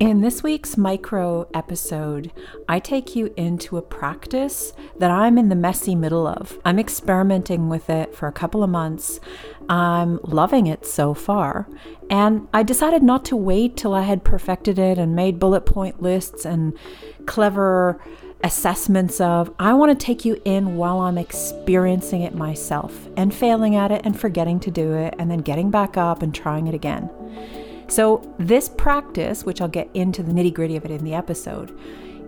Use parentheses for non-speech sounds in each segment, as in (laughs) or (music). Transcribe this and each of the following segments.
In this week's micro episode, I take you into a practice that I'm in the messy middle of. I'm experimenting with it for a couple of months. I'm loving it so far. And I decided not to wait till I had perfected it and made bullet point lists and clever assessments of. I want to take you in while I'm experiencing it myself and failing at it and forgetting to do it and then getting back up and trying it again. So, this practice, which I'll get into the nitty gritty of it in the episode,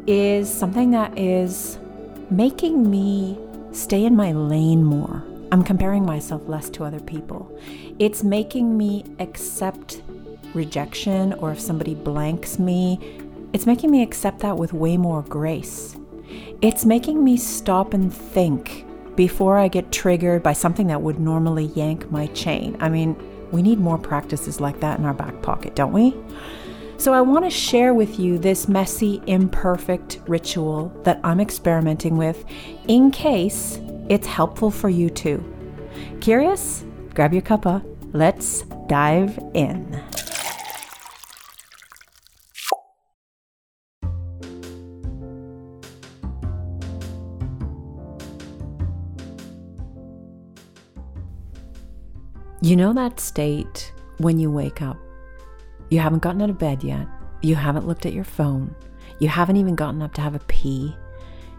is something that is making me stay in my lane more. I'm comparing myself less to other people. It's making me accept rejection, or if somebody blanks me, it's making me accept that with way more grace. It's making me stop and think before I get triggered by something that would normally yank my chain. I mean, we need more practices like that in our back pocket, don't we? So, I want to share with you this messy, imperfect ritual that I'm experimenting with in case it's helpful for you too. Curious? Grab your cuppa. Let's dive in. You know that state when you wake up? You haven't gotten out of bed yet. You haven't looked at your phone. You haven't even gotten up to have a pee.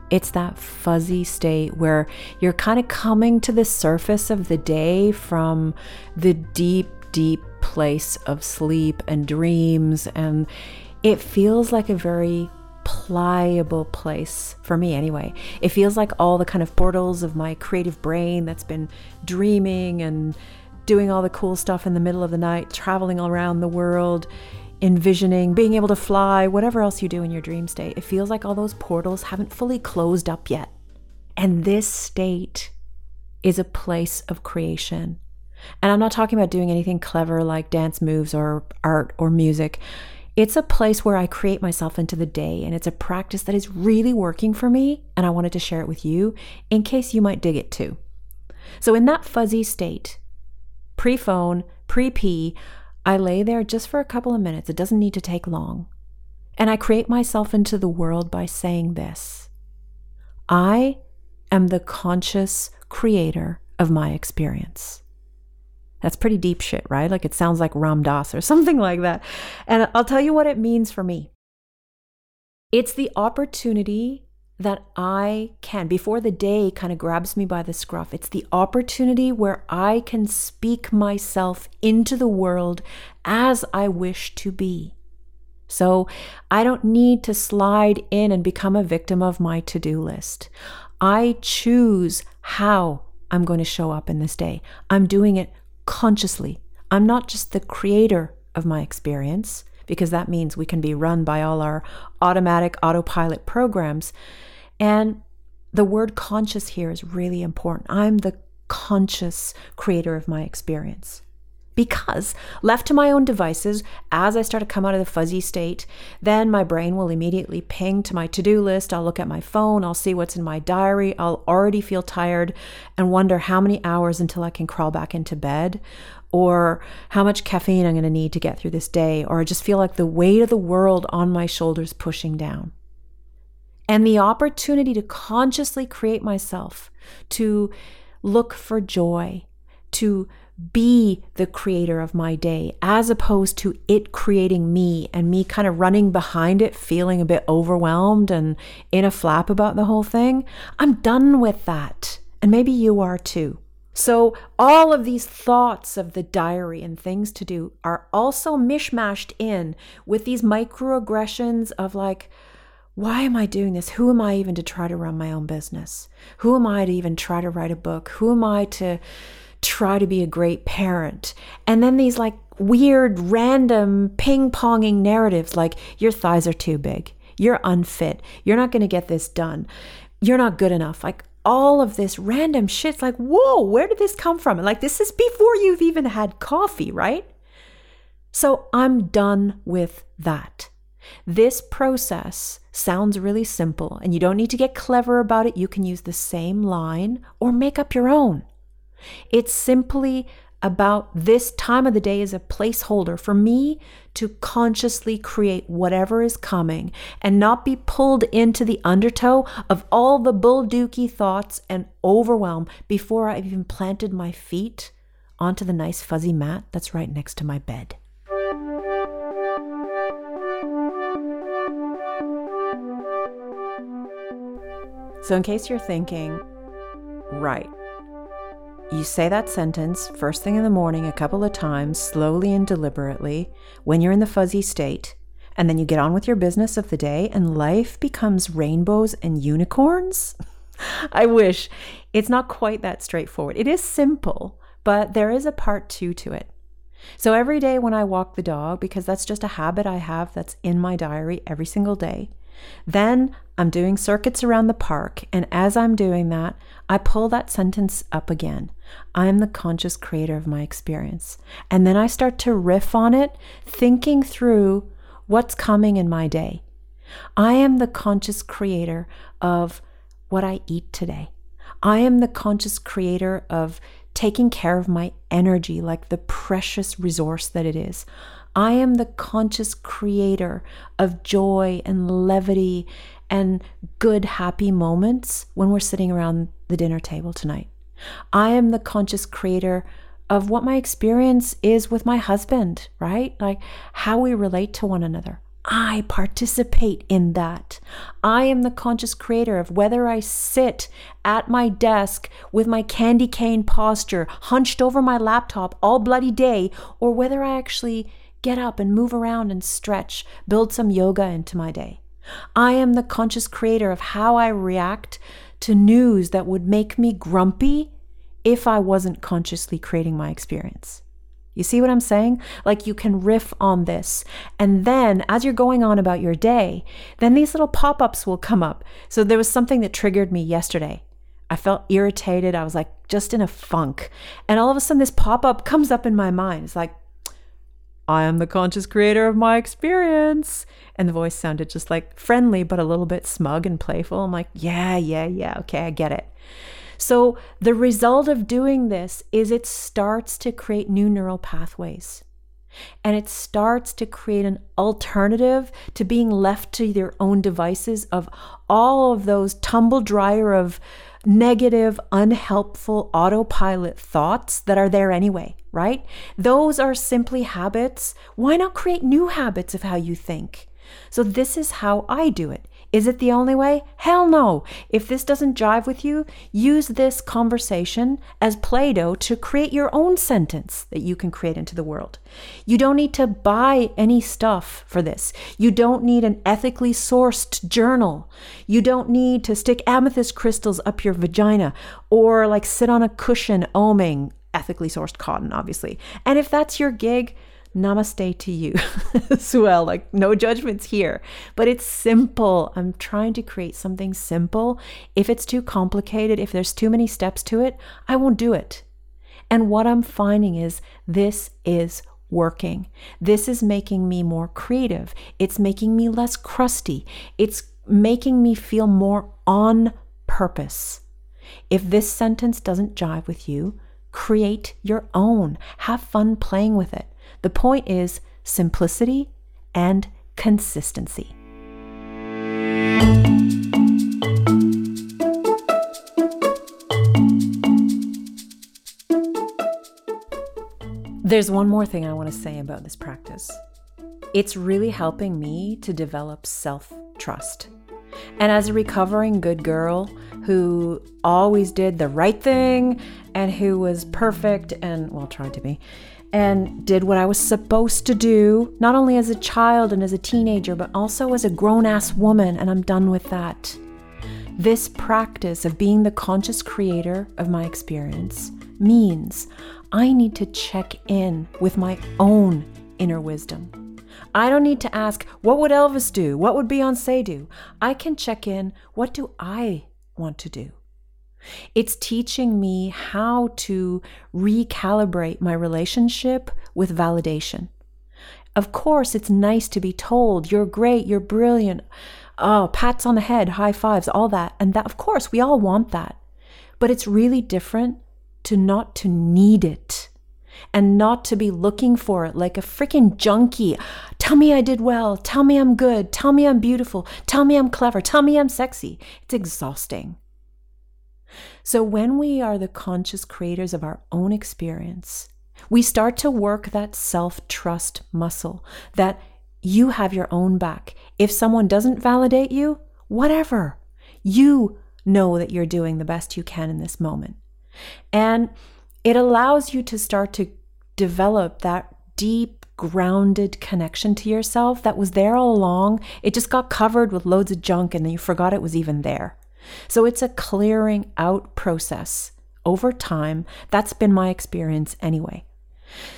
It's that fuzzy state where you're kind of coming to the surface of the day from the deep, deep place of sleep and dreams. And it feels like a very pliable place for me anyway. It feels like all the kind of portals of my creative brain that's been dreaming and doing all the cool stuff in the middle of the night, traveling around the world, envisioning, being able to fly, whatever else you do in your dream state. It feels like all those portals haven't fully closed up yet. And this state is a place of creation. And I'm not talking about doing anything clever like dance moves or art or music. It's a place where I create myself into the day, and it's a practice that is really working for me. And I wanted to share it with you in case you might dig it too. So, in that fuzzy state, pre phone, pre pee. I lay there just for a couple of minutes. It doesn't need to take long. And I create myself into the world by saying this I am the conscious creator of my experience. That's pretty deep shit, right? Like it sounds like Ram Dass or (laughs) something like that. And I'll tell you what it means for me. It's the opportunity that I can, before the day kind of grabs me by the scruff, it's the opportunity where I can speak myself into the world as I wish to be. So I don't need to slide in and become a victim of my to do list. I choose how I'm going to show up in this day. I'm doing it consciously. I'm not just the creator of my experience, because that means we can be run by all our automatic autopilot programs. And the word conscious here is really important. I'm the conscious creator of my experience. Because left to my own devices, as I start to come out of the fuzzy state, then my brain will immediately ping to my to do list. I'll look at my phone, I'll see what's in my diary, I'll already feel tired and wonder how many hours until I can crawl back into bed, or how much caffeine I'm going to need to get through this day, or I just feel like the weight of the world on my shoulders pushing down. And the opportunity to consciously create myself, to look for joy, to be the creator of my day, as opposed to it creating me and me kind of running behind it, feeling a bit overwhelmed and in a flap about the whole thing. I'm done with that. And maybe you are too. So, all of these thoughts of the diary and things to do are also mishmashed in with these microaggressions of like, why am I doing this? Who am I even to try to run my own business? Who am I to even try to write a book? Who am I to try to be a great parent? And then these like weird, random ping ponging narratives like, your thighs are too big. You're unfit. You're not going to get this done. You're not good enough. Like all of this random shit's like, whoa, where did this come from? like, this is before you've even had coffee, right? So I'm done with that. This process sounds really simple, and you don't need to get clever about it. You can use the same line or make up your own. It's simply about this time of the day as a placeholder for me to consciously create whatever is coming and not be pulled into the undertow of all the bull thoughts and overwhelm before I've even planted my feet onto the nice fuzzy mat that's right next to my bed. So, in case you're thinking, right, you say that sentence first thing in the morning a couple of times, slowly and deliberately, when you're in the fuzzy state, and then you get on with your business of the day, and life becomes rainbows and unicorns. (laughs) I wish it's not quite that straightforward. It is simple, but there is a part two to it. So every day when I walk the dog, because that's just a habit I have that's in my diary every single day, then I'm doing circuits around the park, and as I'm doing that, I pull that sentence up again. I am the conscious creator of my experience. And then I start to riff on it, thinking through what's coming in my day. I am the conscious creator of what I eat today. I am the conscious creator of taking care of my energy like the precious resource that it is. I am the conscious creator of joy and levity and good, happy moments when we're sitting around the dinner table tonight. I am the conscious creator of what my experience is with my husband, right? Like how we relate to one another. I participate in that. I am the conscious creator of whether I sit at my desk with my candy cane posture, hunched over my laptop all bloody day, or whether I actually get up and move around and stretch, build some yoga into my day. I am the conscious creator of how I react to news that would make me grumpy if I wasn't consciously creating my experience. You see what I'm saying? Like you can riff on this. And then as you're going on about your day, then these little pop ups will come up. So there was something that triggered me yesterday. I felt irritated. I was like just in a funk. And all of a sudden, this pop up comes up in my mind. It's like, I am the conscious creator of my experience. And the voice sounded just like friendly, but a little bit smug and playful. I'm like, yeah, yeah, yeah, okay, I get it. So the result of doing this is it starts to create new neural pathways. And it starts to create an alternative to being left to their own devices of all of those tumble dryer of negative, unhelpful autopilot thoughts that are there anyway, right? Those are simply habits. Why not create new habits of how you think? So, this is how I do it. Is it the only way? Hell no. If this doesn't jive with you, use this conversation as Play Doh to create your own sentence that you can create into the world. You don't need to buy any stuff for this. You don't need an ethically sourced journal. You don't need to stick amethyst crystals up your vagina or like sit on a cushion oming ethically sourced cotton, obviously. And if that's your gig, namaste to you (laughs) as well. Like, no judgments here, but it's simple. I'm trying to create something simple. If it's too complicated, if there's too many steps to it, I won't do it. And what I'm finding is this is working. This is making me more creative. It's making me less crusty. It's making me feel more on purpose. If this sentence doesn't jive with you, create your own. Have fun playing with it. The point is simplicity and consistency. There's one more thing I want to say about this practice. It's really helping me to develop self trust. And as a recovering good girl who always did the right thing and who was perfect and, well, tried to be, and did what I was supposed to do, not only as a child and as a teenager, but also as a grown ass woman, and I'm done with that. This practice of being the conscious creator of my experience means I need to check in with my own inner wisdom. I don't need to ask, what would Elvis do? What would Beyonce do? I can check in, what do I want to do? It's teaching me how to recalibrate my relationship with validation. Of course, it's nice to be told, you're great, you're brilliant, oh, pats on the head, high fives, all that. And that, of course, we all want that. But it's really different to not to need it. and not to be looking for it like a freaking junkie. Tell me I did well. Tell me I'm good. Tell me I'm beautiful. Tell me I'm clever. Tell me I'm sexy. It's exhausting. So, when we are the conscious creators of our own experience, we start to work that self trust muscle that you have your own back. If someone doesn't validate you, whatever. You know that you're doing the best you can in this moment. And it allows you to start to develop that deep, grounded connection to yourself that was there all along. It just got covered with loads of junk and then you forgot it was even there. So it's a clearing out process over time. That's been my experience anyway.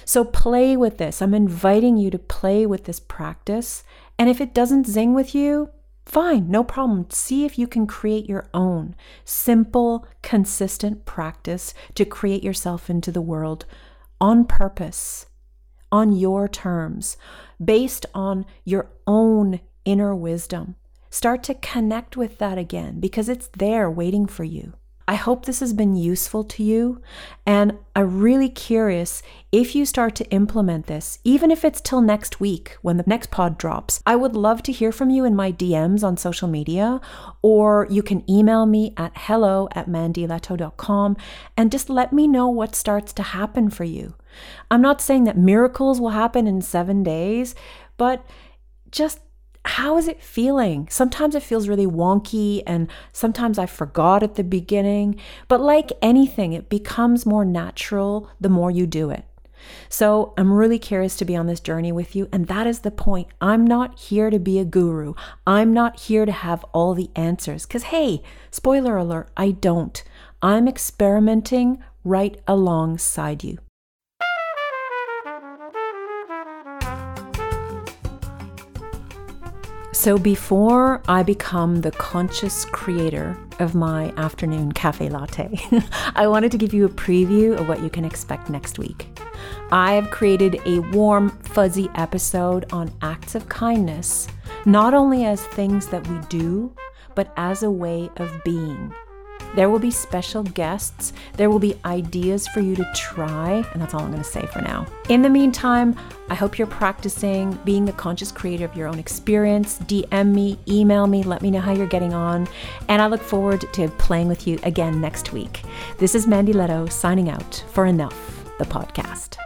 So play with this. I'm inviting you to play with this practice. And if it doesn't zing with you, Fine, no problem. See if you can create your own simple, consistent practice to create yourself into the world on purpose, on your terms, based on your own inner wisdom. Start to connect with that again because it's there waiting for you. I hope this has been useful to you. And I'm really curious if you start to implement this, even if it's till next week when the next pod drops. I would love to hear from you in my DMs on social media, or you can email me at hello at mandylehto.com and just let me know what starts to happen for you. I'm not saying that miracles will happen in seven days, but just how is it feeling? Sometimes it feels really wonky, and sometimes I forgot at the beginning. But like anything, it becomes more natural the more you do it. So I'm really curious to be on this journey with you. And that is the point. I'm not here to be a guru. I'm not here to have all the answers. Because, hey, spoiler alert, I don't. I'm experimenting right alongside you. So, before I become the conscious creator of my afternoon cafe latte, (laughs) I wanted to give you a preview of what you can expect next week. I have created a warm, fuzzy episode on acts of kindness, not only as things that we do, but as a way of being. There will be special guests. There will be ideas for you to try. And that's all I'm going to say for now. In the meantime, I hope you're practicing being the conscious creator of your own experience. DM me, email me, let me know how you're getting on. And I look forward to playing with you again next week. This is Mandy Lehto signing out for Enough, the podcast.